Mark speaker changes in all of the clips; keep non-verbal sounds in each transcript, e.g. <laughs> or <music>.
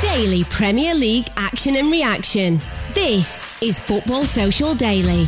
Speaker 1: Daily Premier League action and reaction. This is Football Social Daily.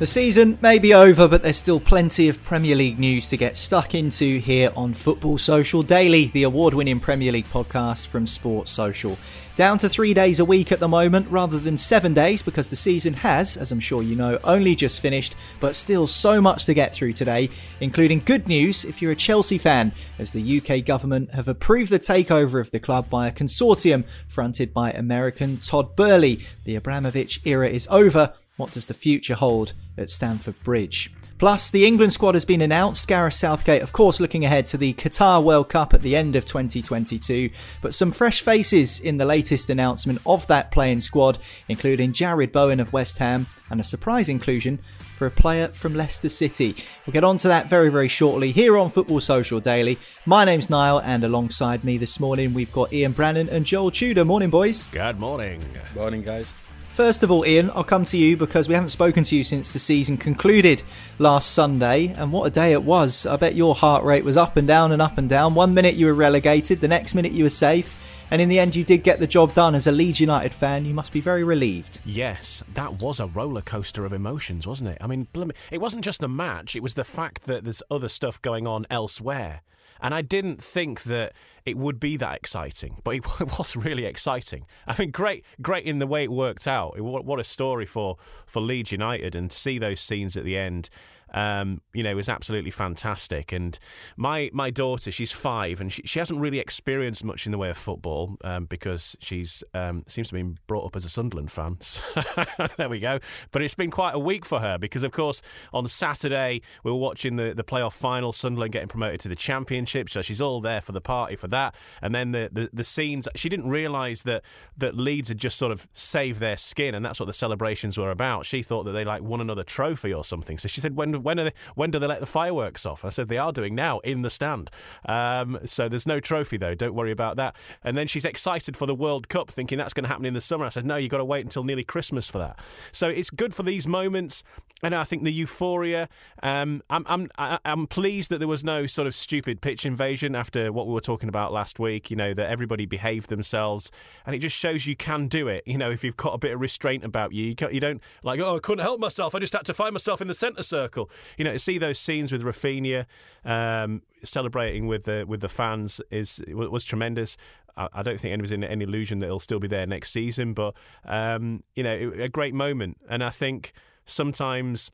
Speaker 2: The season may be over, but there's still plenty of Premier League news to get stuck into here on Football Social Daily, the award winning Premier League podcast from Sports Social. Down to three days a week at the moment rather than seven days because the season has, as I'm sure you know, only just finished, but still so much to get through today, including good news if you're a Chelsea fan, as the UK government have approved the takeover of the club by a consortium fronted by American Todd Boehly. The Abramovich era is over what does the future hold at Stamford Bridge? Plus, the England squad has been announced. Gareth Southgate, of course, looking ahead to the Qatar World Cup at the end of 2022. But some fresh faces in the latest announcement of that playing squad, including Jarrod Bowen of West Ham and a surprise inclusion for a player from Leicester City. We'll get on to that very, very shortly here on Football Social Daily. My name's Niall, and alongside me this morning, we've got Ian Brannan and Joel Tudor. Morning, boys.
Speaker 3: Good morning.
Speaker 4: Morning, guys.
Speaker 2: First of all, Ian, I'll come to you because we haven't spoken to you since the season concluded last Sunday, and what a day it was. I bet your heart rate was up and down and up and down. One minute you were relegated, the next minute you were safe, and in the end you did get the job done as a Leeds United fan. You must be very relieved.
Speaker 3: Yes, that was a roller coaster of emotions, wasn't it? I mean, it wasn't just the match, it was the fact that there's other stuff going on elsewhere. And I didn't think that it would be that exciting, but <laughs> it was really exciting. I mean, great, great in the way it worked out. What a story for for Leeds United, and to see those scenes at the end um, you know, it was absolutely fantastic. And my my daughter, she's five, and she, she hasn't really experienced much in the way of football um, because she's um, seems to have been brought up as a Sunderland fan. <laughs> So <laughs> there we go. But it's been quite a week for her because, of course, on Saturday we were watching the, the playoff final, Sunderland getting promoted to the Championship. So she's all there for the party for that. And then the, the, the scenes, she didn't realise that, that Leeds had just sort of saved their skin, and that's what the celebrations were about. She thought that they like won another trophy or something. So she said, when when they, when do they let the fireworks off? I said they are doing now in the stand. Um, so there's no trophy though. Don't worry about that. And then she's excited for the World Cup, thinking that's going to happen in the summer. I said no, you've got to wait until nearly Christmas for that. So it's good for these moments, and I think the euphoria. Um, I'm I'm I'm pleased that there was no sort of stupid pitch invasion after what we were talking about last week. You know that everybody behaved themselves, and it just shows you can do it. You know if you've got a bit of restraint about you, you, you don't like oh I couldn't help myself. I just had to find myself in the centre circle you know, to see those scenes with Raphinha um, celebrating with the with the fans is was tremendous. I, I don't think anyone's in any illusion that he'll still be there next season, but um, you know, a great moment. And I think sometimes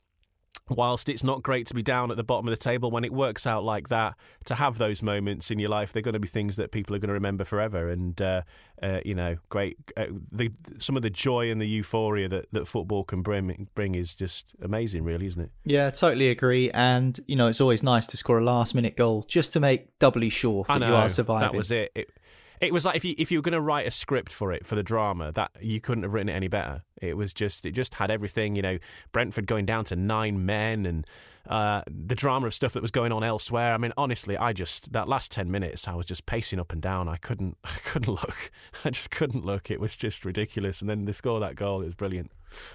Speaker 3: whilst it's not great to be down at the bottom of the table when it works out like that to have those moments in your life they're going to be things that people are going to remember forever. And uh, uh, you know great uh, the, some of the joy and the euphoria that, that football can bring bring is just amazing really isn't it?
Speaker 2: Yeah totally agree. And you know it's always nice to score a last minute goal just to make doubly sure that
Speaker 3: know,
Speaker 2: you are surviving
Speaker 3: that was it, it it was like if you if you were going to write a script for it for the drama that you couldn't have written it any better. It was just it just had everything. You know, Brentford going down to nine men and uh, the drama of stuff that was going on elsewhere. I mean, honestly, I just that last ten minutes, I was just pacing up and down. I couldn't, <laughs> I couldn't look. I just couldn't look. It was just ridiculous. And then they score that goal. It was brilliant.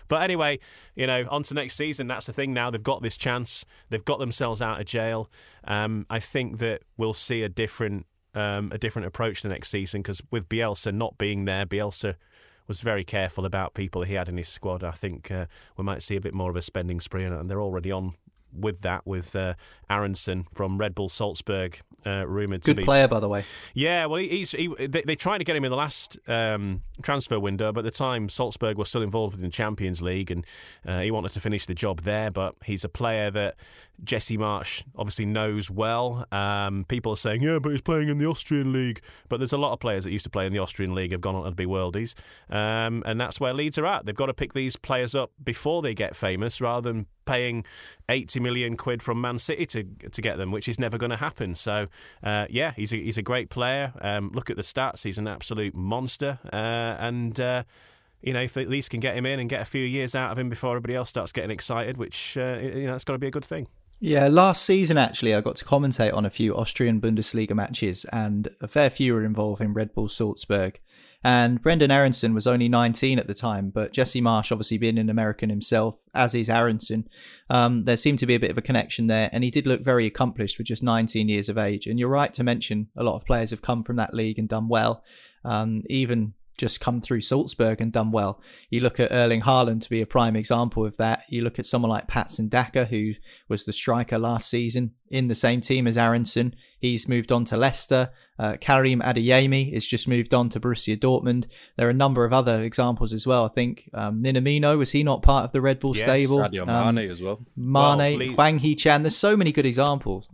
Speaker 3: But anyway, you know, on to next season. That's the thing now. They've got this chance. They've got themselves out of jail. Um, I think that we'll see a different um, a different approach the next season because with Bielsa not being there, Bielsa was very careful about people he had in his squad. I think uh, we might see a bit more of a spending spree, and they're already on with that with uh, Aaronson from Red Bull Salzburg, uh, rumored
Speaker 2: Good
Speaker 3: to be a
Speaker 2: player, by the way.
Speaker 3: Yeah, well, he's he, they, they tried to get him in the last um, transfer window, but at the time Salzburg was still involved in the Champions League, and uh, he wanted to finish the job there. But he's a player that Jesse Marsch obviously knows well. Um, people are saying, yeah, but he's playing in the Austrian league. But there's a lot of players that used to play in the Austrian league have gone on to be worldies, um, and that's where Leeds are at. They've got to pick these players up before they get famous, rather than paying 80 million quid from Man City to to get them, which is never going to happen. So, uh, yeah, he's a, he's a great player. Um, look at the stats; he's an absolute monster, uh, and. Uh, you know, if at least can get him in and get a few years out of him before everybody else starts getting excited, which uh, you know, that's got to be a good thing.
Speaker 2: Yeah, last season actually, I got to commentate on a few Austrian Bundesliga matches, and a fair few were involving Red Bull Salzburg. And Brendan Aaronson was only 19 at the time, but Jesse Marsch, obviously being an American himself, as is Aaronson, um, there seemed to be a bit of a connection there. And he did look very accomplished for just 19 years of age. And you're right to mention a lot of players have come from that league and done well. Um, even just come through Salzburg and done well. You look at Erling Haaland to be a prime example of that. You look at someone like Patson Daka, who was the striker last season in the same team as Aaronson. He's moved on to Leicester. Uh, Karim Adeyemi has just moved on to Borussia Dortmund. There are a number of other examples as well. I think um, Minamino, was he not part of the Red Bull
Speaker 4: yes,
Speaker 2: stable?
Speaker 4: Sadio
Speaker 2: um,
Speaker 4: Mane as well.
Speaker 2: Mane,
Speaker 3: Well, Lee-
Speaker 2: Hwang Hee-chan. There's so many good examples.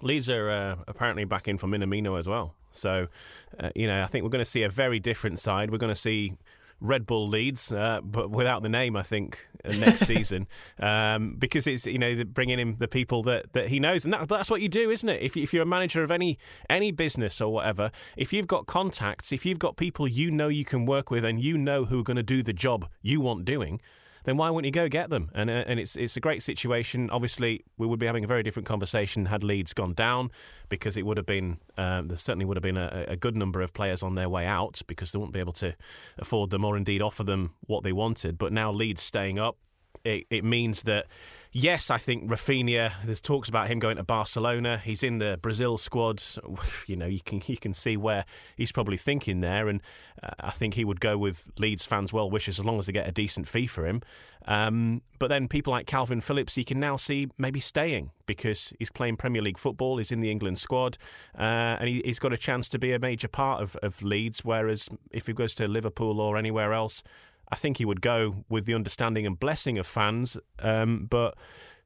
Speaker 3: Leeds are uh, apparently back in for Minamino as well. So, uh, you know, I think we're going to see a very different side. We're going to see Red Bull Leeds, uh, but without the name, I think uh, next <laughs> season, um, because it's you know bringing in the people that, that he knows, and that, that's what you do, isn't it? If, if you're a manager of any any business or whatever, if you've got contacts, if you've got people you know you can work with, and you know who are going to do the job you want doing, then why wouldn't you go get them? And uh, and it's it's a great situation. Obviously, we would be having a very different conversation had Leeds gone down, because it would have been um, there certainly would have been a, a good number of players on their way out because they wouldn't be able to afford them or indeed offer them what they wanted. But now Leeds staying up, it, it means that yes, I think Raphinha. There's talks about him going to Barcelona. He's in the Brazil squad. <sighs> You know, you can you can see where he's probably thinking there, and uh, I think he would go with Leeds fans' well wishes as long as they get a decent fee for him. Um, but then people like Calvin Phillips, you can now see maybe staying because he's playing Premier League football. He's in the England squad, uh, and he, has got a chance to be a major part of, of Leeds. Whereas if he goes to Liverpool or anywhere else. I think he would go with the understanding and blessing of fans, um, but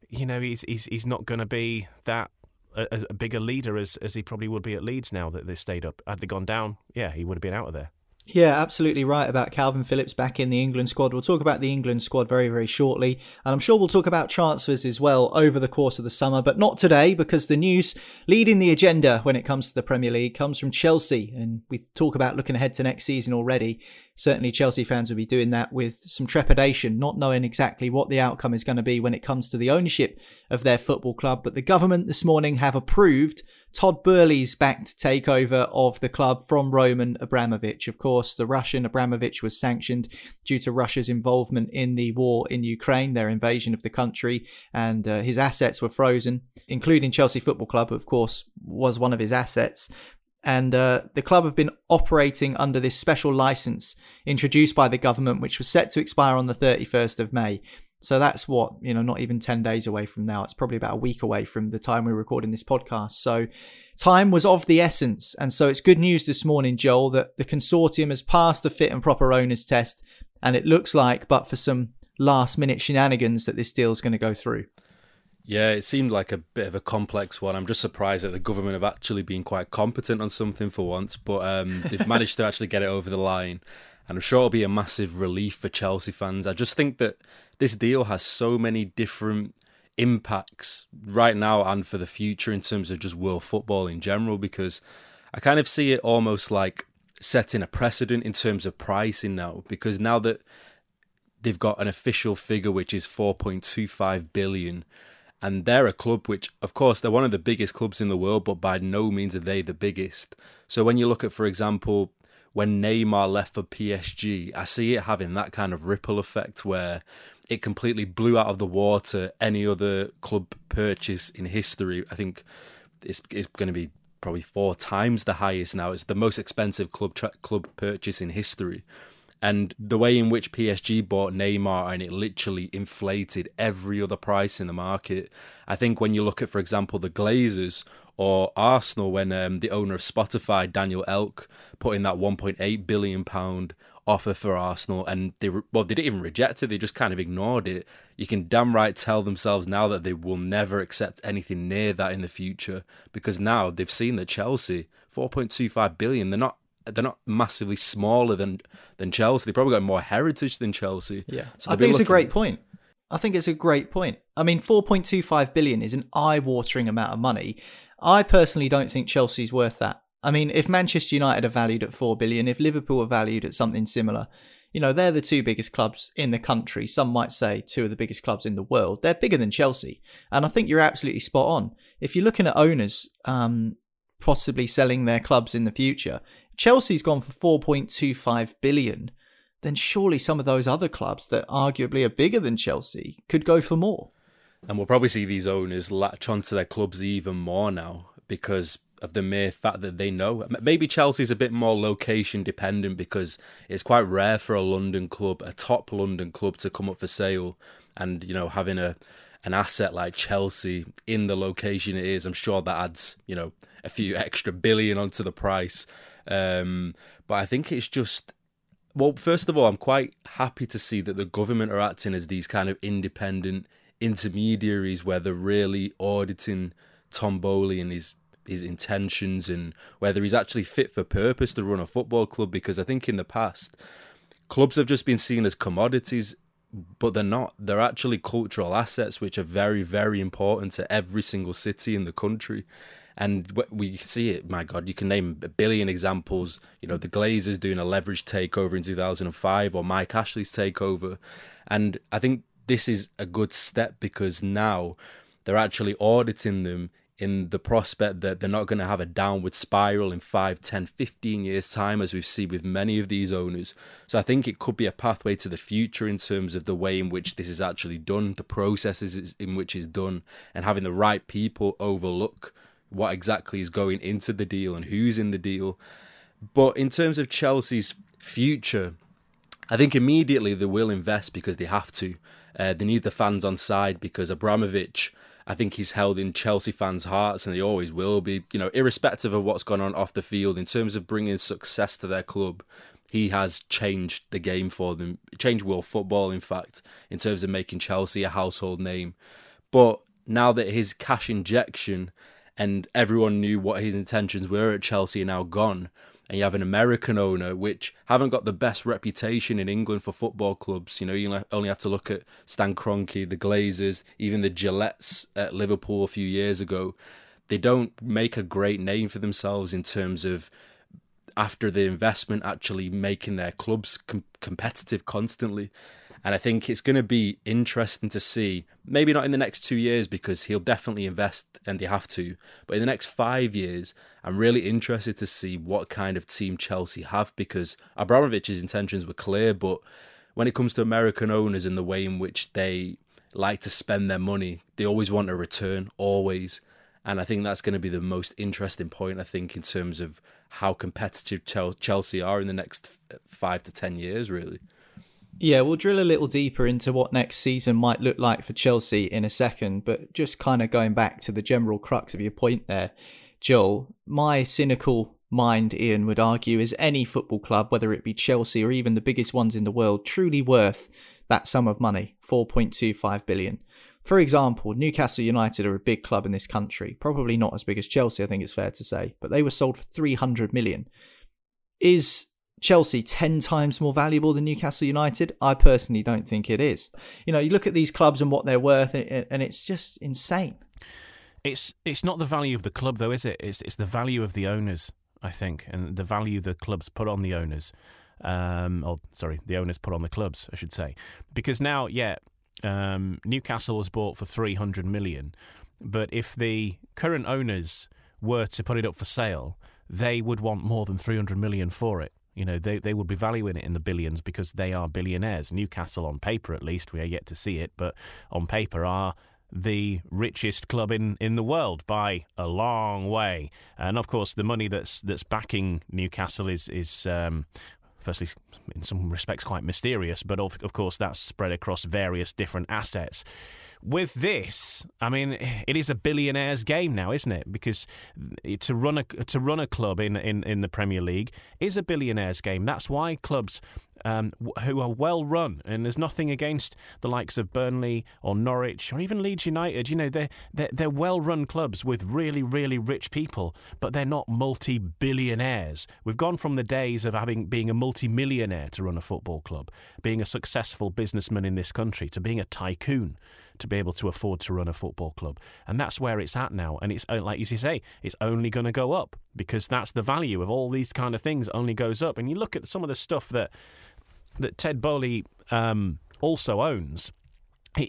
Speaker 3: you know he's he's he's not going to be that a, a, bigger leader as as he probably would be at Leeds now that they've stayed up. Had they gone down, yeah, he would have been out of there.
Speaker 2: Yeah, absolutely right about Calvin Phillips back in the England squad. We'll talk about the England squad very, very shortly. And I'm sure we'll talk about transfers as well over the course of the summer, but not today because the news leading the agenda when it comes to the Premier League comes from Chelsea. And we talk about looking ahead to next season already. Certainly, Chelsea fans will be doing that with some trepidation, not knowing exactly what the outcome is going to be when it comes to the ownership of their football club. But the government this morning have approved Todd Boehly's backed takeover of the club from Roman Abramovich. Of course, the Russian Abramovich was sanctioned due to Russia's involvement in the war in Ukraine, their invasion of the country, and uh, his assets were frozen, including Chelsea Football Club, of course, was one of his assets. And uh, the club have been operating under this special license introduced by the government, which was set to expire on the 31st of May. So that's what, you know, not even 10 days away from now. It's probably about a week away from the time we're recording this podcast. So time was of the essence. And so it's good news this morning, Joel, that the consortium has passed the fit and proper owners test. And it looks like, but for some last minute shenanigans, that this deal is going to go through.
Speaker 4: Yeah, it seemed like a bit of a complex one. I'm just surprised that the government have actually been quite competent on something for once, but um, they've <laughs> managed to actually get it over the line. And I'm sure it'll be a massive relief for Chelsea fans. I just think that this deal has so many different impacts right now and for the future in terms of just world football in general because I kind of see it almost like setting a precedent in terms of pricing now because now that they've got an official figure which is 4.25 billion And they're a club which, of course, they're one of the biggest clubs in the world, but by no means are they the biggest. So when you look at, for example, when Neymar left for PSG, I see it having that kind of ripple effect where it completely blew out of the water any other club purchase in history. I think it's, it's going to be probably four times the highest now. It's the most expensive club tra- club purchase in history. And the way in which PSG bought Neymar and it literally inflated every other price in the market. I think when you look at, for example, the Glazers or Arsenal, when um, the owner of Spotify, Daniel Ek, put in that 1.8 billion pound offer for Arsenal, and they well they didn't even reject it; they just kind of ignored it. You can damn right tell themselves now that they will never accept anything near that in the future because now they've seen that Chelsea 4.25 billion. They're not they're not massively smaller than than Chelsea. They probably got more heritage than Chelsea.
Speaker 2: Yeah, so I think it's a great point. I think it's a great point. I mean, 4.25 billion is an eye-watering amount of money. I personally don't think Chelsea's worth that. I mean, if Manchester United are valued at 4 billion, if Liverpool are valued at something similar, you know, they're the two biggest clubs in the country. Some might say two of the biggest clubs in the world. They're bigger than Chelsea. And I think you're absolutely spot on. If you're looking at owners um, possibly selling their clubs in the future, Chelsea's gone for 4.25 billion. Then surely some of those other clubs that arguably are bigger than Chelsea could go for more.
Speaker 4: And we'll probably see these owners latch onto their clubs even more now because of the mere fact that they know. Maybe Chelsea's a bit more location dependent because it's quite rare for a London club, a top London club, to come up for sale. And you know, having a an asset like Chelsea in the location it is, I'm sure that adds you know a few <laughs> extra billion onto the price. Um, but I think it's just well, first of all, I'm quite happy to see that the government are acting as these kind of independent intermediaries where they're really auditing Tom Boehly and his his intentions and whether he's actually fit for purpose to run a football club. Because I think in the past, clubs have just been seen as commodities, but they're not. They're actually cultural assets, which are very, very important to every single city in the country. And we see it. My God, you can name a billion examples. You know, the Glazers doing a leverage takeover in 2005, or Mike Ashley's takeover. And I think this is a good step because now they're actually auditing them in the prospect that they're not going to have a downward spiral in 5, 10, 15 years' time, as we've seen with many of these owners. So I think it could be a pathway to the future in terms of the way in which this is actually done, the processes in which it's done, and having the right people overlook what exactly is going into the deal and who's in the deal. But in terms of Chelsea's future, I think immediately they will invest because they have to. Uh, they need the fans on side because Abramovich I think he's held in Chelsea fans' hearts, and he always will be. You know, irrespective of what's gone on off the field, in terms of bringing success to their club, he has changed the game for them, changed world football, in fact, in terms of making Chelsea a household name. But now that his cash injection and everyone knew what his intentions were at Chelsea are now gone, and you have an American owner, which haven't got the best reputation in England for football clubs. You know, you only have to look at Stan Kroenke, the Glazers, even the Gilletts at Liverpool a few years ago. They don't make a great name for themselves in terms of after the investment actually making their clubs com- competitive constantly. And I think it's going to be interesting to see, maybe not in the next two years because he'll definitely invest and they have to, but in the next five years, I'm really interested to see what kind of team Chelsea have because Abramovich's intentions were clear, but when it comes to American owners and the way in which they like to spend their money, they always want a return, always. And I think that's going to be the most interesting point, I think, in terms of how competitive Chelsea are in the next uh, five to ten years, really.
Speaker 2: Yeah, we'll drill a little deeper into what next season might look like for Chelsea in a second, but just kind of going back to the general crux of your point there, Joel, my cynical mind, Ian would argue, is any football club, whether it be Chelsea or even the biggest ones in the world, truly worth that sum of money, 4.25 billion. For example, Newcastle United are a big club in this country, probably not as big as Chelsea, I think it's fair to say, but they were sold for 300 million. Is Chelsea 10 times more valuable than Newcastle United? I personally don't think it is. You know, you look at these clubs and what they're worth, and it's just insane.
Speaker 3: It's it's not the value of the club though, is it? It's it's the value of the owners, I think, and the value the clubs put on the owners. Um, or sorry, the owners put on the clubs, I should say, because now, yeah, um, Newcastle was bought for 300 million, but if the current owners were to put it up for sale, they would want more than 300 million for it. You know, they, they would be valuing it in the billions because they are billionaires. Newcastle, on paper at least, we are yet to see it, but on paper are the richest club in, in the world by a long way. And of course, the money that's that's backing Newcastle is is um, firstly, in some respects, quite mysterious, but of, of course, that's spread across various different assets. With this, I mean, it is a billionaire's game now, isn't it? Because to run a to run a club in, in, in the Premier League is a billionaire's game. That's why clubs um, who are well run, and there's nothing against the likes of Burnley or Norwich or even Leeds United. You know, they're, they're, they're well run clubs with really, really rich people, but they're not multi billionaires. We've gone from the days of having being a multi millionaire to run a football club, being a successful businessman in this country, to being a tycoon to be able to afford to run a football club. And that's where it's at now. And it's uh, like you say, it's only going to go up because that's the value of all these kind of things only goes up. And you look at some of the stuff that that Ted Boehly um, also owns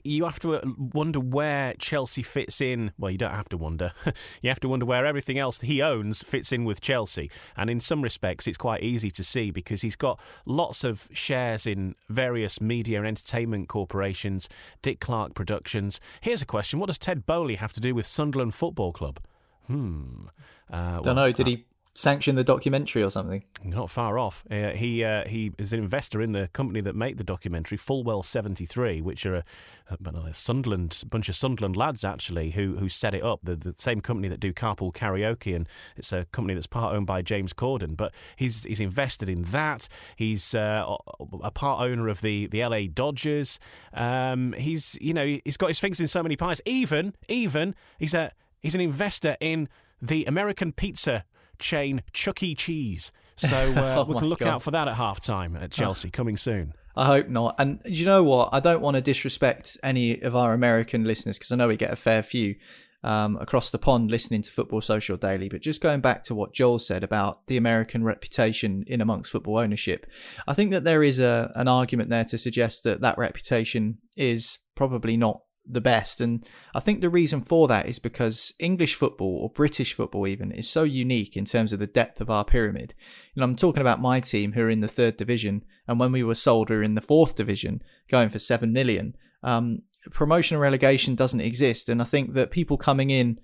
Speaker 3: you have to uh, wonder where Chelsea fits in. Well, you don't have to wonder. <laughs> you have to wonder where everything else he owns fits in with Chelsea. And in some respects, it's quite easy to see because he's got lots of shares in various media and entertainment corporations, Dick Clark Productions. Here's a question What does Ted Boehly have to do with Sunderland Football Club? Hmm.
Speaker 2: Uh, Don't well, know. Did he sanction the documentary or something.
Speaker 3: Not far off. Uh, he uh, he is an investor in the company that made the documentary, Fulwell seventy three, which are a, a, Sunderland bunch of Sunderland lads actually who who set it up. The, the same company that do Carpool Karaoke, and it's a company that's part owned by James Corden. But he's he's invested in that. He's uh, a part owner of the the LA Dodgers. Um, he's you know he's got his fingers in so many pies. Even even he's a he's an investor in the American pizza chain Chuck E. Cheese. <laughs> So uh, oh we can look God. out for that at half time at Chelsea, coming soon.
Speaker 2: I hope not. And you know what? I don't want to disrespect any of our American listeners because I know we get a fair few um, across the pond listening to Football Social Daily. But just going back to what Joel said about the American reputation in amongst football ownership, I think that there is a an argument there to suggest that that reputation is probably not the best. And I think the reason for that is because English football or British football even is so unique in terms of the depth of our pyramid. You know, I'm talking about my team who are in the third division, and when we were sold, we were in the fourth division, going for seven million. Um, promotion and relegation doesn't exist, and I think that people coming in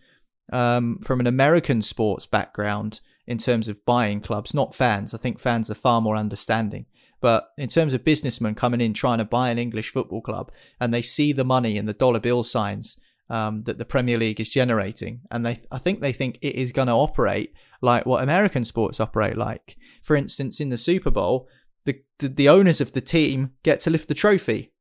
Speaker 2: um, from an American sports background in terms of buying clubs, not fans. I think fans are far more understanding. But in terms of businessmen coming in trying to buy an English football club and they see the money and the dollar bill signs um, that the Premier League is generating, and they, I think they think it is going to operate like what American sports operate like. For instance, in the Super Bowl, the the, the owners of the team get to lift the trophy.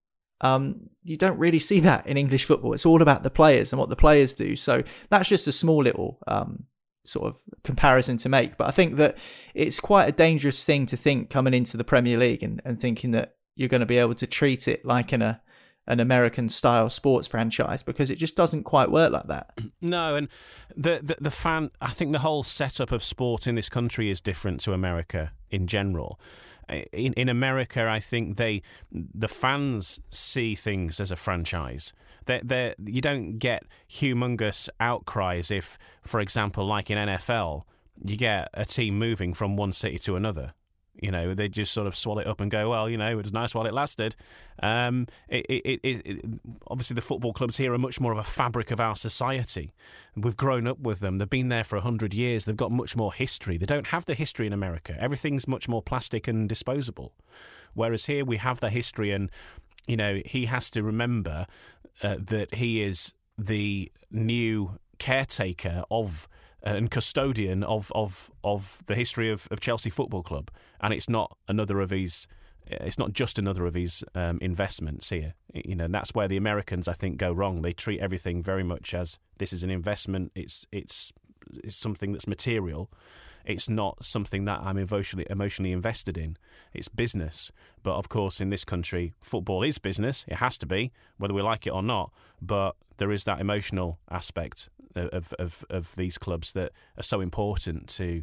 Speaker 2: Um, you don't really see that in English football. It's all about the players and what the players do. So that's just a small little um, sort of comparison to make. But I think that it's quite a dangerous thing to think coming into the Premier League and, and thinking that you're going to be able to treat it like in a an American style sports franchise because it just doesn't quite work like that. <clears throat>
Speaker 3: No, and the, the the fan I think the whole setup of sport in this country is different to America in general. In in America, I think they the fans see things as a franchise they they you don't get humongous outcries if, for example, like in NFL, you get a team moving from one city to another. You know, they just sort of swallow it up and go, well, you know, it was nice while it lasted. Um, it, it, it, obviously, the football clubs here are much more of a fabric of our society. We've grown up with them. They've been there for 100 years. They've got much more history. They don't have the history in America. Everything's much more plastic and disposable. Whereas here we have the history, and, you know, he has to remember uh, that he is the new caretaker of uh, and custodian of, of, of the history of, of Chelsea Football Club, and it's not another of his. It's not just another of his um, investments here, you know. And that's where the Americans, I think, go wrong. They treat everything very much as this is an investment. It's it's it's something that's material, it's not something that I'm emotionally emotionally invested in. It's business. But of course, in this country, football is business. It has to be, whether we like it or not. But there is that emotional aspect of of, of these clubs that are so important to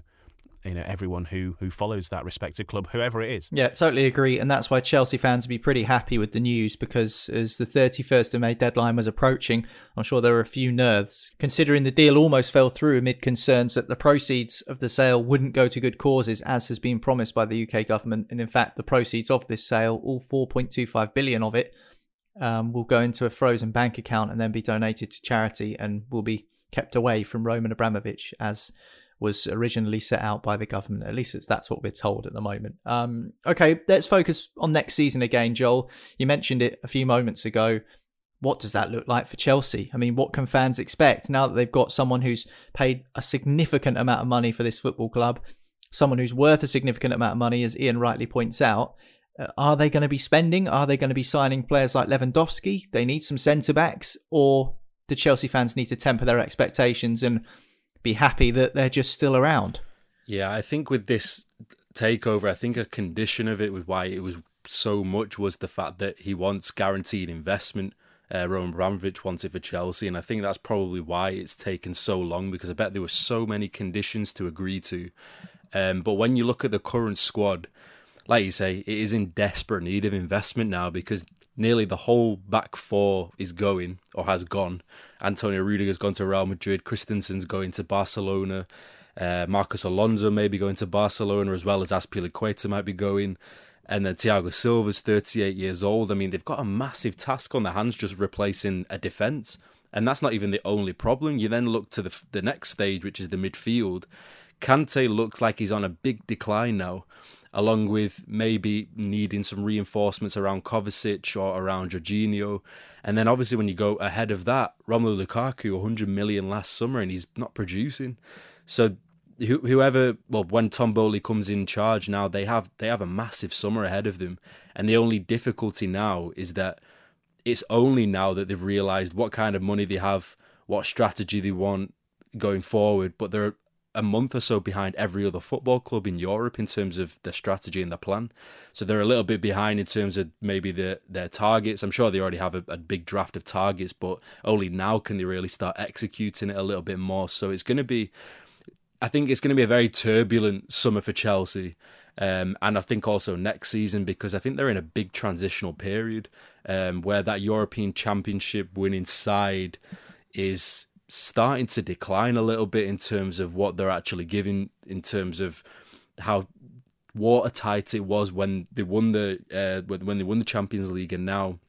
Speaker 3: you know everyone who who follows that respected club, whoever it is.
Speaker 2: Yeah, totally agree, and that's why Chelsea fans would be pretty happy with the news because as the 31st of May deadline was approaching, I'm sure there were a few nerves considering the deal almost fell through amid concerns that the proceeds of the sale wouldn't go to good causes as has been promised by the UK government, and in fact the proceeds of this sale, all 4.25 billion of it, um, will go into a frozen bank account and then be donated to charity and will be kept away from Roman Abramovich as was originally set out by the government. At least that's what we're told at the moment. Um, okay, let's focus on next season again, Joel. You mentioned it a few moments ago. What does that look like for Chelsea? I mean, what can fans expect now that they've got someone who's paid a significant amount of money for this football club, someone who's worth a significant amount of money, as Ian rightly points out? Uh, are they going to be spending? Are they going to be signing players like Lewandowski? They need some centre backs, or do Chelsea fans need to temper their expectations and be happy that they're just still around.
Speaker 4: Yeah, I think with this takeover, I think a condition of it with why it was so much was the fact that he wants guaranteed investment. Uh, Roman Abramovich wants it for Chelsea, and I think that's probably why it's taken so long because I bet there were so many conditions to agree to. Um, but when you look at the current squad, like you say, it is in desperate need of investment now because nearly the whole back four is going or has gone. Antonio Rudiger's gone to Real Madrid. Christensen's going to Barcelona. Uh, Marcos Alonso may be going to Barcelona as well as Azpilicueta might be going. And then Thiago Silva's 38 years old. I mean, they've got a massive task on their hands just replacing a defence. And that's not even the only problem. You then look to the, the next stage, which is the midfield. Kante looks like he's on a big decline now along with maybe needing some reinforcements around Kovacic or around Jorginho. And then obviously when you go ahead of that, Romelu Lukaku, 100 million last summer, and he's not producing. So whoever, well, when Tom Boehly comes in charge now, they have they have a massive summer ahead of them, and the only difficulty now is that it's only now that they've realised what kind of money they have, what strategy they want going forward. But they're a month or so behind every other football club in Europe in terms of their strategy and their plan. So they're a little bit behind in terms of maybe their their targets. I'm sure they already have a, a big draft of targets, but only now can they really start executing it a little bit more. So it's going to be, I think it's going to be a very turbulent summer for Chelsea. Um, and I think also next season because I think they're in a big transitional period um, where that European Championship winning side is starting to decline a little bit in terms of what they're actually giving, in terms of how watertight it was when they won the uh, when they won the Champions League, and now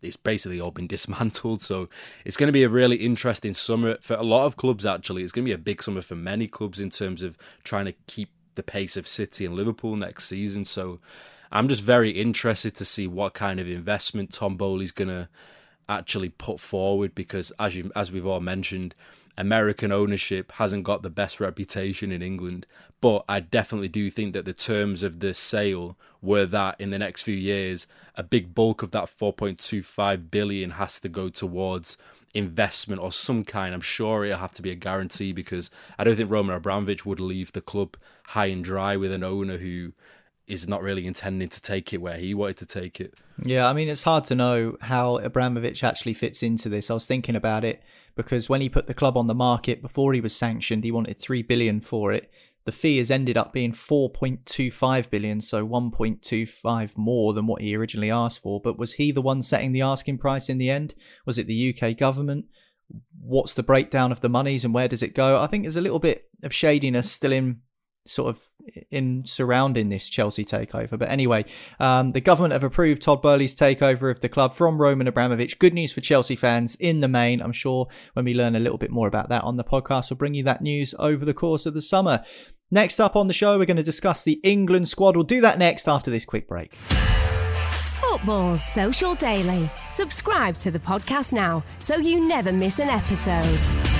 Speaker 4: it's basically all been <laughs> dismantled. So it's going to be a really interesting summer for a lot of clubs. Actually, it's going to be a big summer for many clubs in terms of trying to keep the pace of City and Liverpool next season. So I'm just very interested to see what kind of investment Tom Boehly's going to actually put forward because as you as we've all mentioned American ownership hasn't got the best reputation in England. But I definitely do think that the terms of the sale were that in the next few years a big bulk of that 4.25 billion has to go towards investment or some kind. I'm sure it'll have to be a guarantee because I don't think Roman Abramovich would leave the club high and dry with an owner who is not really intending to take it where he wanted to take it.
Speaker 2: Yeah, I mean, it's hard to know how Abramovich actually fits into this. I was thinking about it because when he put the club on the market before he was sanctioned, he wanted 3 billion for it. The fee has ended up being 4.25 billion, so 1.25 more than what he originally asked for. But was he the one setting the asking price in the end? Was it the UK government? What's the breakdown of the monies and where does it go? I think there's a little bit of shadiness still in sort of in surrounding this Chelsea takeover. But anyway, um, the government have approved Todd Boehly's takeover of the club from Roman Abramovich. Good news for Chelsea fans in the main. I'm sure when we learn a little bit more about that on the podcast, we'll bring you that news over the course of the summer. Next up on the show, we're going to discuss the England squad. We'll do that next after this quick break.
Speaker 1: Football's Social Daily. Subscribe to the podcast now so you never miss an episode.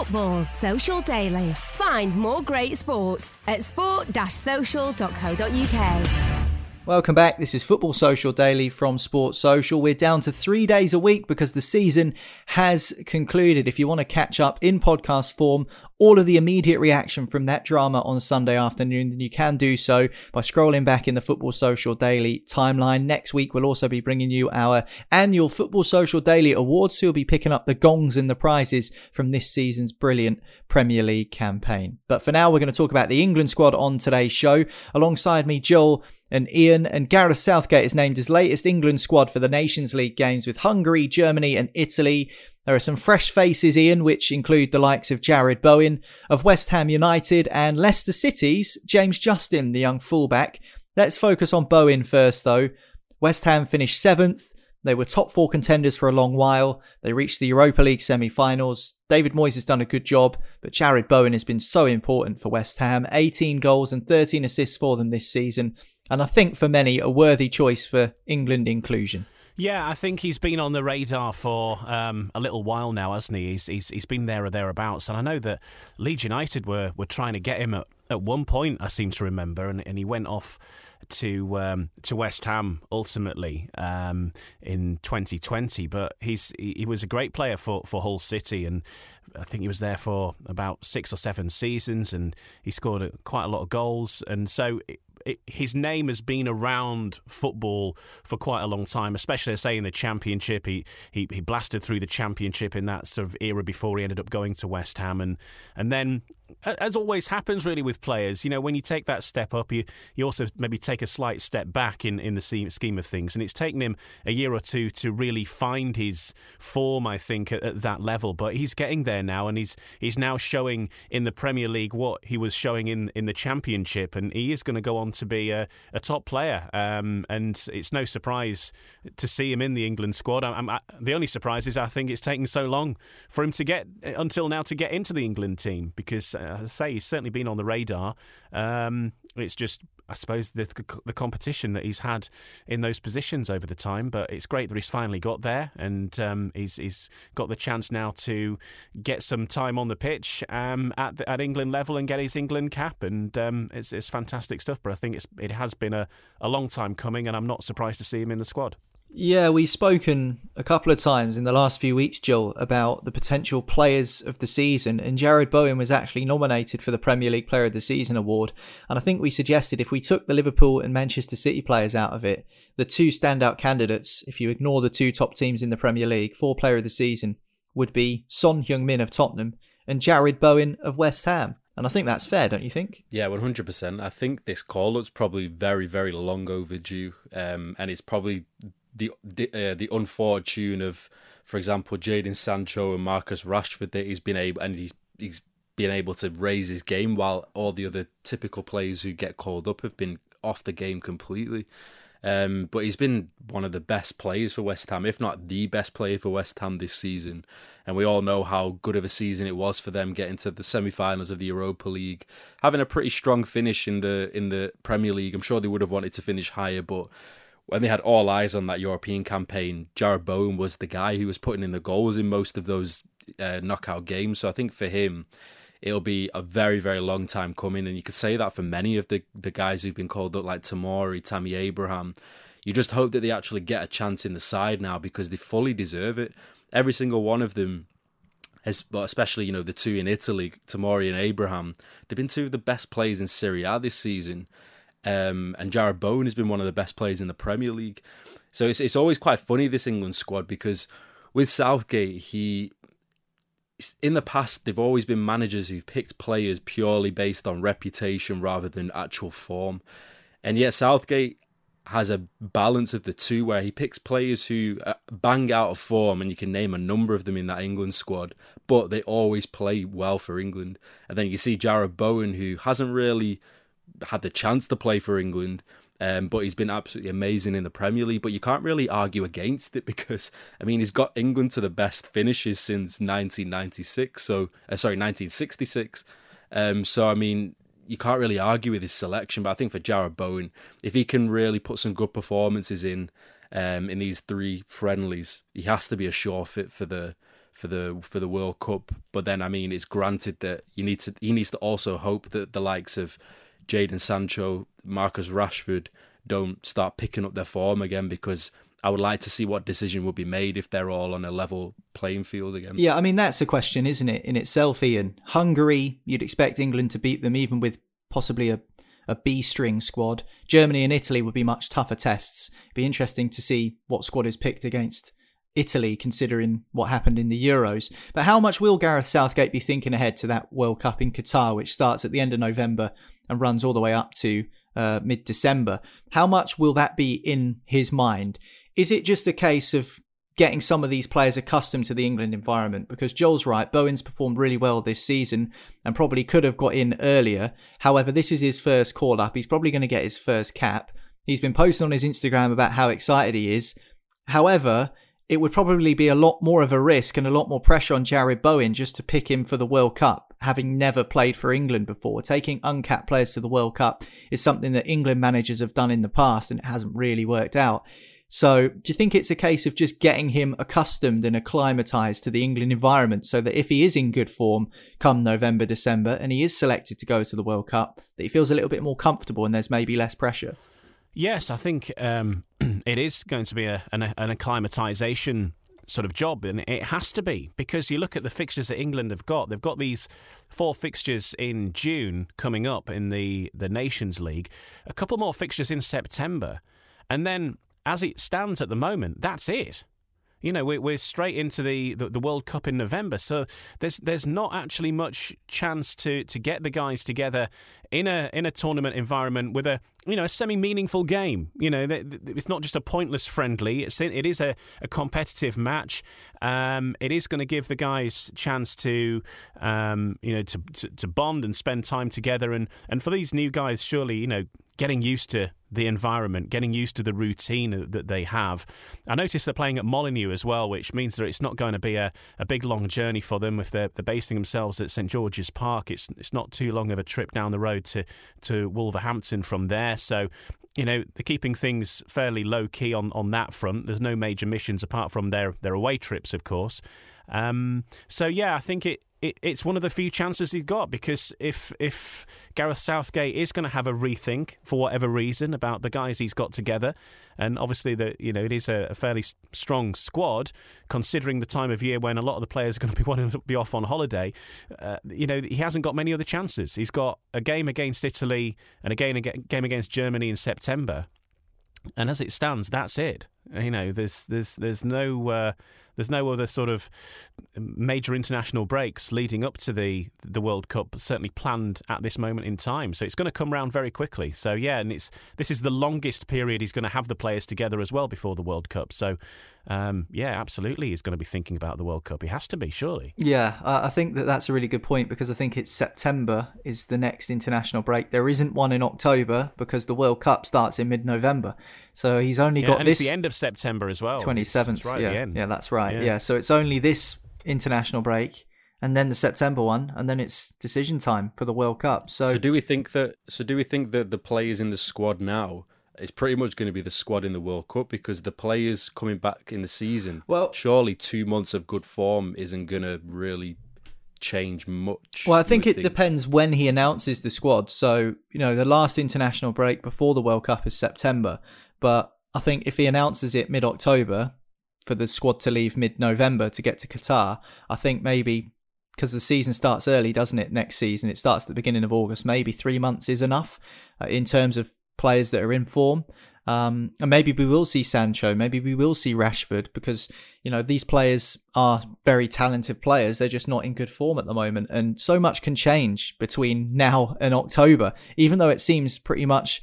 Speaker 1: Football Social Daily. Find more great sport at sport-social.co.uk.
Speaker 2: Welcome back. This is Football Social Daily from Sports Social. We're down to three days a week because the season has concluded. If you want to catch up in podcast form, all of the immediate reaction from that drama on Sunday afternoon, then you can do so by scrolling back in the Football Social Daily timeline. Next week, we'll also be bringing you our annual Football Social Daily Awards. So you'll be picking up the gongs and the prizes from this season's brilliant Premier League campaign. But for now, we're going to talk about the England squad on today's show. Alongside me, Joel and Ian and Gareth Southgate is named his latest England squad for the Nations League games with Hungary, Germany, and Italy. There are some fresh faces, Ian, which include the likes of Jarrod Bowen, of West Ham United, and Leicester City's James Justin, the young fullback. Let's focus on Bowen first, though. West Ham finished seventh. They were top four contenders for a long while. They reached the Europa League semi finals. David Moyes has done a good job, but Jarrod Bowen has been so important for West Ham 18 goals and 13 assists for them this season and I think for many a worthy choice for England inclusion.
Speaker 3: Yeah, I think he's been on the radar for um, a little while now, hasn't he? He's, he's he's been there or thereabouts, and I know that Leeds United were were trying to get him at, at one point. I seem to remember, and, and he went off to um, to West Ham ultimately um, in 2020. But he's he, was a great player for, for Hull City, and I think he was there for about six or seven seasons, and he scored quite a lot of goals. And so his name has been around football for quite a long time, especially say in the Championship. He, he he blasted through the Championship in that sort of era before he ended up going to West Ham, and and then as always happens really with players, you know, when you take that step up, you you also maybe take a slight step back in in the scheme of things, and it's taken him a year or two to really find his form, I think, at, at that level. But he's getting there now, and he's he's now showing in the Premier League what he was showing in in the Championship, and he is going to go on to be a, a top player. Um, and it's no surprise to see him in the England squad. I, I, the only surprise is I think it's taken so long for him to get until now to get into the England team because, as I say, he's certainly been on the radar. Um, it's just I suppose the, the competition that he's had in those positions over the time. But it's great that he's finally got there and um, he's, he's got the chance now to get some time on the pitch um, at the, at England level and get his England cap. And um, it's, it's fantastic stuff. But I think it's, it has been a, a long time coming, and I'm not surprised to see him in the squad.
Speaker 2: Yeah, we've spoken a couple of times in the last few weeks, Joel, about the potential players of the season, and Jarrod Bowen was actually nominated for the Premier League Player of the Season award. And I think we suggested if we took the Liverpool and Manchester City players out of it, the two standout candidates, if you ignore the two top teams in the Premier League for Player of the Season, would be Son Heung-min of Tottenham and Jarrod Bowen of West Ham. And I think that's fair, don't you think?
Speaker 4: Yeah, 100%. I think this call up's probably very, very long overdue. Um, and it's probably the the, uh, the unfortune of, for example, Jadon Sancho and Marcus Rashford that he's been able and he's he's been able to raise his game while all the other typical players who get called up have been off the game completely. Um, but he's been one of the best players for West Ham, if not the best player for West Ham this season. And we all know how good of a season it was for them getting to the semi-finals of the Europa League, having a pretty strong finish in the in the Premier League. I'm sure they would have wanted to finish higher, but when they had all eyes on that European campaign, Jarrod Bowen was the guy who was putting in the goals in most of those uh, knockout games. So I think for him, it'll be a very, very long time coming. And you could say that for many of the, the guys who've been called up, like Tomori, Tammy Abraham. You just hope that they actually get a chance in the side now because they fully deserve it. every single one of them has, especially you know the two in Italy, Tomori and Abraham, they've been two of the best players in Serie A this season. Um, and Jarrod Bowen has been one of the best players in the Premier League. So it's it's always quite funny this England squad because with Southgate, he in the past they've always been managers who've picked players purely based on reputation rather than actual form. And yet Southgate has a balance of the two where he picks players who uh, bang out of form and you can name a number of them in that England squad, but they always play well for England. And then you see Jarrod Bowen who hasn't really had the chance to play for England um, but he's been absolutely amazing in the Premier League. But you can't really argue against it <laughs> because I mean he's got England to the best finishes since 1996. So uh, sorry, 1966. Um, so I mean you can't really argue with his selection. But I think for Jarrod Bowen, if he can really put some good performances in um, in these three friendlies, he has to be a sure fit for the for the for the World Cup. But then I mean it's granted that you need to he needs to also hope that the likes of Jadon Sancho, Marcus Rashford don't start picking up their form again because I would like to see what decision would be made if they're all on a level playing field again.
Speaker 2: Yeah, I mean that's a question, isn't it, in itself, Ian? Hungary, you'd expect England to beat them even with possibly a a B string squad. Germany and Italy would be much tougher tests. It'd be interesting to see what squad is picked against Italy, considering what happened in the Euros. But how much will Gareth Southgate be thinking ahead to that World Cup in Qatar, which starts at the end of November and runs all the way up to uh, mid December. How much will that be in his mind? Is it just a case of getting some of these players accustomed to the England environment? Because Joel's right, Bowen's performed really well this season and probably could have got in earlier. However, this is his first call up. He's probably going to get his first cap. He's been posting on his Instagram about how excited he is. However, it would probably be a lot more of a risk and a lot more pressure on Jarrod Bowen just to pick him for the World Cup, having never played for England before. Taking uncapped players to the World Cup is something that England managers have done in the past and it hasn't really worked out. So, do you think it's a case of just getting him accustomed and acclimatized to the England environment so that if he is in good form come November, December, and he is selected to go to the World Cup, that he feels a little bit more comfortable and there's maybe less pressure?
Speaker 3: Yes, I think um, <clears throat> it is going to be a, an, an acclimatisation sort of job, and it has to be because you look at the fixtures that England have got. They've got these four fixtures in June coming up in the the Nations League, a couple more fixtures in September, and then as it stands at the moment, that's it. You know, we're, we're straight into the, the, the, World Cup in November, so there's there's not actually much chance to, to get the guys together in a in a tournament environment with a you know a semi meaningful game. You know, it's not just a pointless friendly. It's it is a, a competitive match. Um, it is going to give the guys chance to um, you know to, to, to bond and spend time together. And and for these new guys, surely you know getting used to the environment, getting used to the routine that they have. I noticed they're playing at Molineux as well, which means that it's not going to be a, a big long journey for them if they're, they're basing themselves at St George's Park. It's it's not too long of a trip down the road to to Wolverhampton from there. So you know, they're keeping things fairly low key on, on that front. There's no major missions apart from their, their away trips, of course. Um, so yeah, I think it, it, it's one of the few chances he's got because if if Gareth Southgate is going to have a rethink for whatever reason about the guys he's got together, and obviously the you know it is a, a fairly strong squad considering the time of year when a lot of the players are going to be <laughs> wanting to be off on holiday. Uh, you know he hasn't got many other chances. He's got a game against Italy and a game, a game against Germany in September. And as it stands, that's it. You know, there's there's there's no uh, there's no other sort of major international breaks leading up to the the World Cup certainly planned at this moment in time. So it's going to come round very quickly. So yeah, and it's this is the longest period he's going to have the players together as well before the World Cup. So um, yeah, absolutely, he's going to be thinking about the World Cup. He has to be, surely.
Speaker 2: Yeah, I think that that's a really good point because I think it's September is the next international break. There isn't one in October because the World Cup starts in mid-November. So he's only
Speaker 3: yeah,
Speaker 2: got
Speaker 3: and
Speaker 2: this.
Speaker 3: It's the end of September as well.
Speaker 2: Twenty seventh.
Speaker 3: Right
Speaker 2: yeah,
Speaker 3: yeah,
Speaker 2: that's right. Yeah. yeah, so it's only this international break and then the September one, and then it's decision time for the World Cup. So,
Speaker 4: so do we think that? So do we think that the players in the squad now is pretty much going to be the squad in the World Cup because the players coming back in the season?
Speaker 2: Well,
Speaker 4: surely two months of good form isn't going to really change much.
Speaker 2: Well, I think it think. depends when he announces the squad. So you know, the last international break before the World Cup is September, but I think if he announces it mid October, for the squad to leave mid-November to get to Qatar. I think maybe because the season starts early, doesn't it? Next season, it starts at the beginning of August. Maybe three months is enough uh, in terms of players that are in form. Um, and maybe we will see Sancho, maybe we will see Rashford because, you know, these players are very talented players. They're just not in good form at the moment. And so much can change between now and October, even though it seems pretty much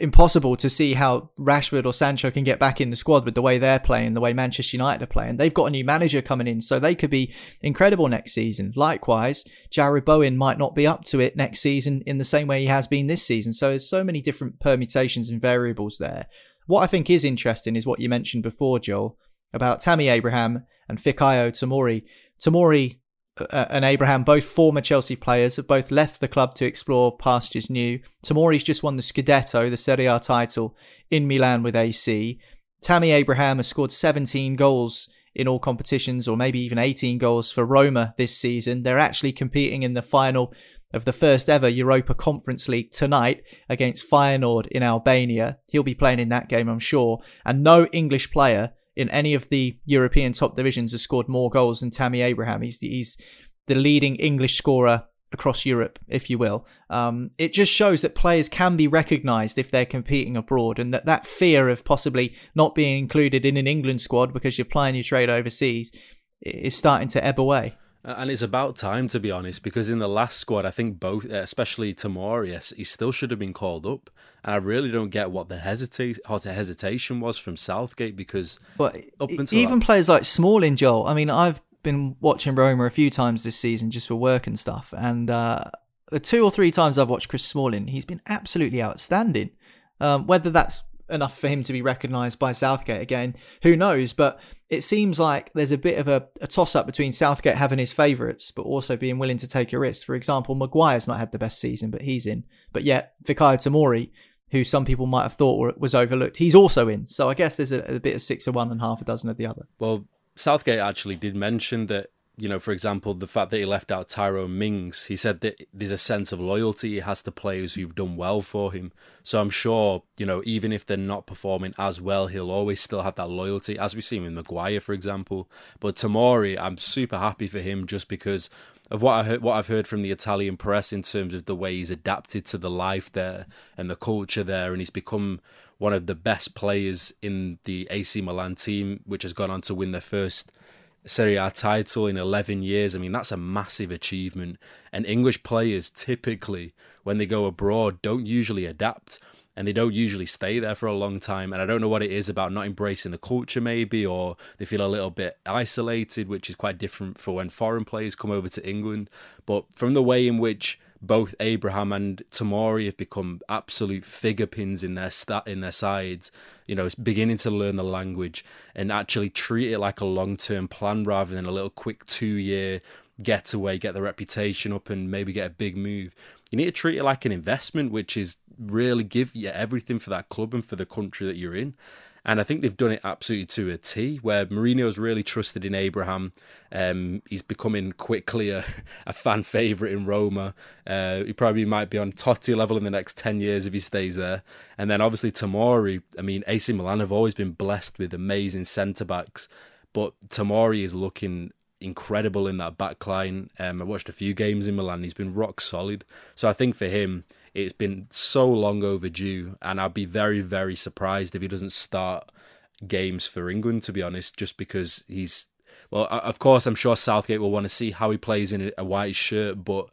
Speaker 2: impossible to see how Rashford or Sancho can get back in the squad with the way they're playing, the way Manchester United are playing. They've got a new manager coming in, so they could be incredible next season. Likewise, Jarrod Bowen might not be up to it next season in the same way he has been this season. So there's so many different permutations and variables there. What I think is interesting is what you mentioned before, Joel, about Tammy Abraham and Fikayo Tamori. Tomori uh, and Abraham, both former Chelsea players, have both left the club to explore pastures new. Tomori's just won the Scudetto, the Serie A title, in Milan with AC. Tammy Abraham has scored 17 goals in all competitions, or maybe even 18 goals for Roma this season. They're actually competing in the final of the first ever Europa Conference League tonight against Feyenoord in Albania. He'll be playing in that game, I'm sure. And no English player in any of the European top divisions has scored more goals than Tammy Abraham. He's the, he's the leading English scorer across Europe, if you will. Um, it just shows that players can be recognised if they're competing abroad, and that that fear of possibly not being included in an England squad because you're playing your trade overseas is starting to ebb away.
Speaker 4: And it's about time, to be honest, because in the last squad, I think both, especially Tomori, he still should have been called up. And I really don't get what the hesitate, what the hesitation was from Southgate because
Speaker 2: but up until even that, players like Smalling, Joel. I mean, I've been watching Roma a few times this season just for work and stuff, and uh, the two or three times I've watched Chris Smalling, he's been absolutely outstanding. Um, whether that's enough for him to be recognised by Southgate again, who knows? But it seems like there's a bit of a, a toss up between Southgate having his favourites, but also being willing to take a risk. For example, Maguire's not had the best season, but he's in. But yet, Fikayo Tomori, who some people might have thought was overlooked, he's also in. So I guess there's a, a bit of six of one and half a dozen of the other.
Speaker 4: Well, Southgate actually did mention that you know, for example, the fact that he left out Tyrone Mings, he said that there's a sense of loyalty he has to players who've done well for him. So I'm sure, you know, even if they're not performing as well, he'll always still have that loyalty, as we've seen with Maguire, for example. But Tomori, I'm super happy for him just because of what I heard, what I've heard from the Italian press in terms of the way he's adapted to the life there and the culture there, and he's become one of the best players in the AC Milan team, which has gone on to win their first Serie A title in 11 years. I mean, that's a massive achievement. And English players typically, when they go abroad, don't usually adapt and they don't usually stay there for a long time. And I don't know what it is about not embracing the culture, maybe, or they feel a little bit isolated, which is quite different for when foreign players come over to England. But from the way in which both Abraham and Tomori have become absolute figure pins in their stat in their sides. You know, beginning to learn the language and actually treat it like a long term plan rather than a little quick two year getaway, get the reputation up, and maybe get a big move. You need to treat it like an investment, which is really give you everything for that club and for the country that you're in. And I think they've done it absolutely to a T, where Mourinho's really trusted in Abraham. Um, he's becoming quickly a, <laughs> a fan favourite in Roma. Uh, he probably might be on Totti level in the next 10 years if he stays there. And then obviously Tomori, I mean, AC Milan have always been blessed with amazing centre backs, but Tomori is looking incredible in that back line. Um, I watched a few games in Milan. He's been rock solid. So I think for him, it's been so long overdue, and I'd be very, very surprised if he doesn't start games for England. To be honest, just because he's well, of course, I'm sure Southgate will want to see how he plays in a white shirt, but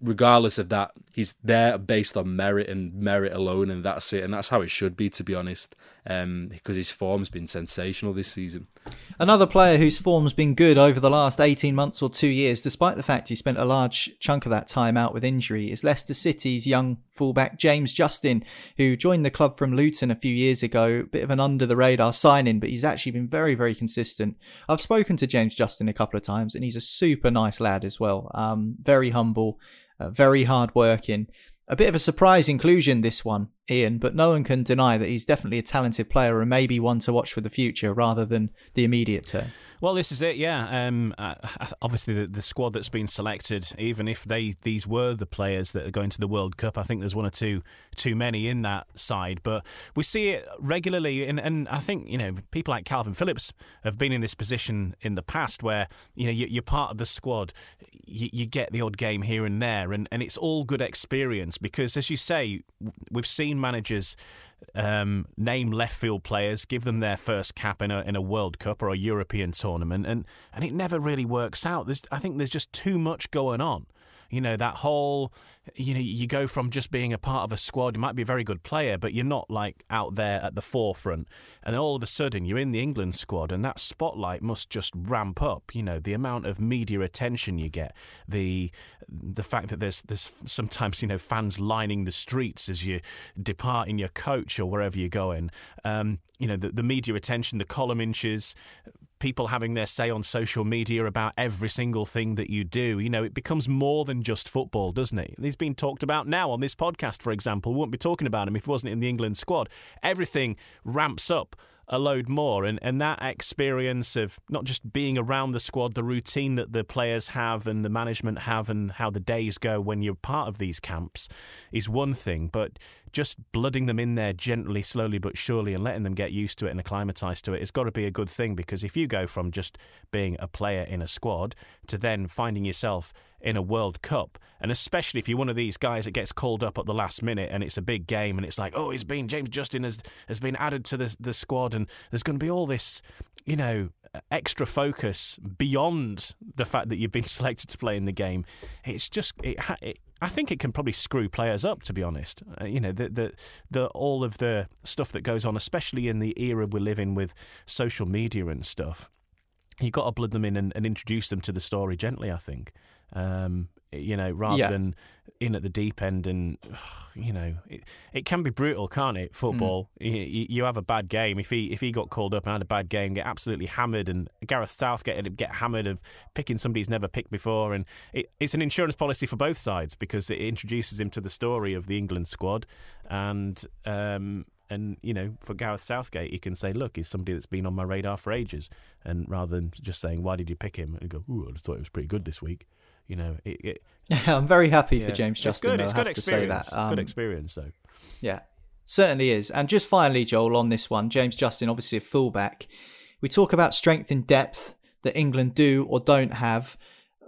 Speaker 4: regardless of that, he's there based on merit and merit alone, and that's it. And that's how it should be, to be honest, um, because his form's been sensational this season.
Speaker 2: Another player whose form's been good over the last 18 months or two years, despite the fact he spent a large chunk of that time out with injury, is Leicester City's young fullback James Justin, who joined the club from Luton a few years ago. Bit of an under the radar signing, but he's actually been very, very consistent. I've spoken to James Justin a couple of times, and he's a super nice lad as well. Um, very humble, uh, very hard working. A bit of a surprise inclusion, this one, Ian, but no one can deny that he's definitely a talented player and maybe one to watch for the future rather than the immediate term.
Speaker 3: Well, this is it, yeah. Um, obviously, the, the, squad that's been selected, even if they these were the players that are going to the World Cup, I think there's one or two too many in that side. But we see it regularly, and, and I think you know people like Calvin Phillips have been in this position in the past, where you know you, are part of the squad, you, you get the odd game here and there, and, and it's all good experience because, as you say, we've seen managers um, name left field players, give them their first cap in a in a World Cup or a European tournament, and and it never really works out. There's, I think there's just too much going on. You know that whole you know, you go from just being a part of a squad, you might be a very good player, but you're not like out there at the forefront. And all of a sudden you're in the England squad and that spotlight must just ramp up, you know, the amount of media attention you get, the the fact that there's there's sometimes, you know, fans lining the streets as you depart in your coach or wherever you're going. Um, you know, the, the media attention, the column inches, people having their say on social media about every single thing that you do. You know, it becomes more than just football, doesn't it? He's been talked about now on this podcast, for example. We wouldn't be talking about him if he wasn't in the England squad. Everything ramps up a load more. And, and that experience of not just being around the squad, the routine that the players have and the management have, and how the days go when you're part of these camps is one thing. But just blooding them in there gently, slowly but surely, and letting them get used to it and acclimatise to it, it's got to be a good thing because if you go from just being a player in a squad to then finding yourself in a World Cup. And especially if you're one of these guys that gets called up at the last minute and it's a big game and it's like, oh, he's been James Justin has has been added to the the squad and there's going to be all this, you know, extra focus beyond the fact that you've been <laughs> selected to play in the game. It's just it, it I think it can probably screw players up, to be honest. Uh, you know, the, the the all of the stuff that goes on, especially in the era we live in with social media and stuff. you've got to blood them in and, and introduce them to the story gently. I think. Um, you know, rather yeah. than in at the deep end. And <sighs> you know, it, it can be brutal, can't it? Football. Mm. You, you, have a bad game. If he if he got called up and had a bad game, get absolutely hammered, and Gareth Southgate get hammered of picking somebody he's never picked before, and it, it's an insurance policy for both sides because it introduces him to the story of the England squad, and um, and you know, for Gareth Southgate, he can say, "Look, he's somebody that's been on my radar for ages," and rather than just saying, "Why did you pick him?" and go, "Ooh, I just thought it was pretty good this week." You know, it, it <laughs>
Speaker 2: I'm very happy
Speaker 3: yeah.
Speaker 2: for James Justin.
Speaker 3: It's good. It's
Speaker 2: good
Speaker 3: experience. Um, good experience, though.
Speaker 2: Yeah, certainly is. And just finally, Joel, on this one, James Justin, obviously a fullback. We talk about strength in depth that England do or don't have.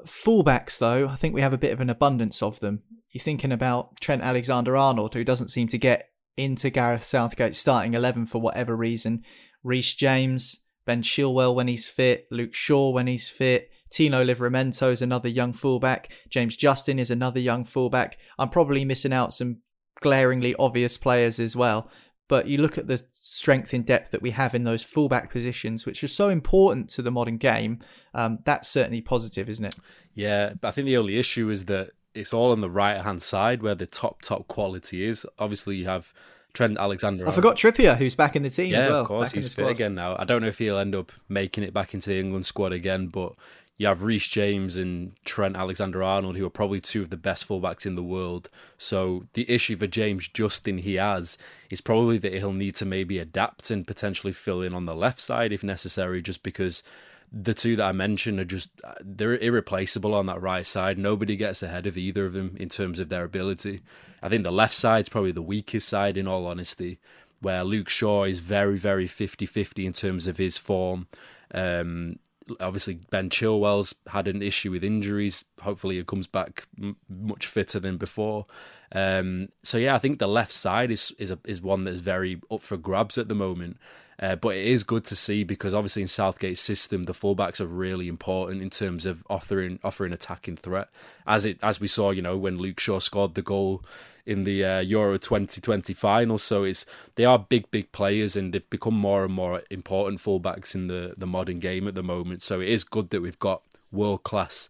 Speaker 2: Fullbacks, though, I think we have a bit of an abundance of them. You're thinking about Trent Alexander Arnold, who doesn't seem to get into Gareth Southgate's starting 11 for whatever reason. Reece James, Ben Chilwell when he's fit, Luke Shaw when he's fit, Tino Livramento is another young fullback. James Justin is another young fullback. I'm probably missing out some glaringly obvious players as well. But you look at the strength in depth that we have in those fullback positions, which are so important to the modern game. Um, that's certainly positive, isn't it?
Speaker 4: Yeah, but I think the only issue is that it's all on the right hand side where the top top quality is. Obviously, you have Trent Alexander.
Speaker 2: I forgot Trippier, who's back in the team
Speaker 4: yeah,
Speaker 2: as well.
Speaker 4: of course, he's fit again now. I don't know if he'll end up making it back into the England squad again, but you have Reece James and Trent Alexander Arnold, who are probably two of the best fullbacks in the world. So the issue for James Justin he has is probably that he'll need to maybe adapt and potentially fill in on the left side if necessary, just because the two that I mentioned are just they're irreplaceable on that right side. Nobody gets ahead of either of them in terms of their ability. I think the left side's probably the weakest side in all honesty, where Luke Shaw is very, very 50-50 in terms of his form. Um, obviously Ben Chilwell's had an issue with injuries. Hopefully, he comes back m- much fitter than before. Um, so yeah, I think the left side is is a, is one that's very up for grabs at the moment. Uh, but it is good to see because obviously in Southgate's system, the fullbacks are really important in terms of offering offering attacking threat. As it as we saw, you know, when Luke Shaw scored the goal in the uh, Euro 2020 final. So it's they are big, big players, and they've become more and more important fullbacks in the the modern game at the moment. So it is good that we've got world class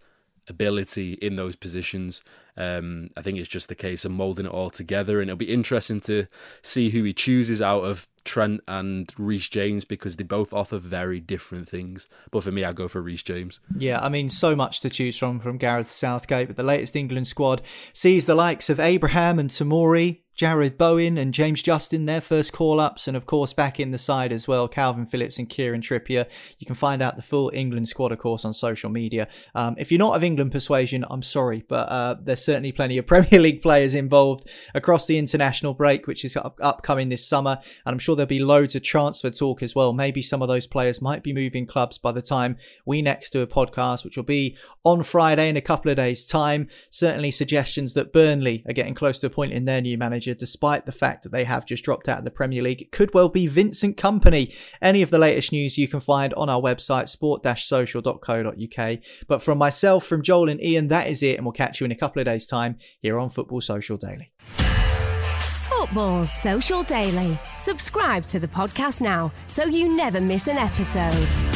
Speaker 4: ability in those positions. Um, I think it's just the case of moulding it all together, and it'll be interesting to see who he chooses out of Trent and Reece James because they both offer very different things. But for me, I go for Reece James.
Speaker 2: Yeah, I mean, so much to choose from from Gareth Southgate, but the latest England squad sees the likes of Abraham and Tomori, Jarrod Bowen and James Justin, their first call ups, and of course, back in the side as well, Calvin Phillips and Kieran Trippier. You can find out the full England squad, of course, on social media. Um, if you're not of England persuasion, I'm sorry, but uh, there's certainly plenty of <laughs> Premier League players involved across the international break, which is up- upcoming this summer. And I'm sure there'll be loads of transfer talk as well. Maybe some of those players might be moving clubs by the time we next do a podcast, which will be on Friday in a couple of days' time. Certainly suggestions that Burnley are getting close to appointing their new manager, despite the fact that they have just dropped out of the Premier League. It could well be Vincent Kompany. Any of the latest news you can find on our website, sport-social.co.uk. But from myself, from Joel and Ian, that is it, and we'll catch you in a couple of days' time here on Football Social Daily.
Speaker 1: Football Social Daily. Subscribe to the podcast now so you never miss an episode.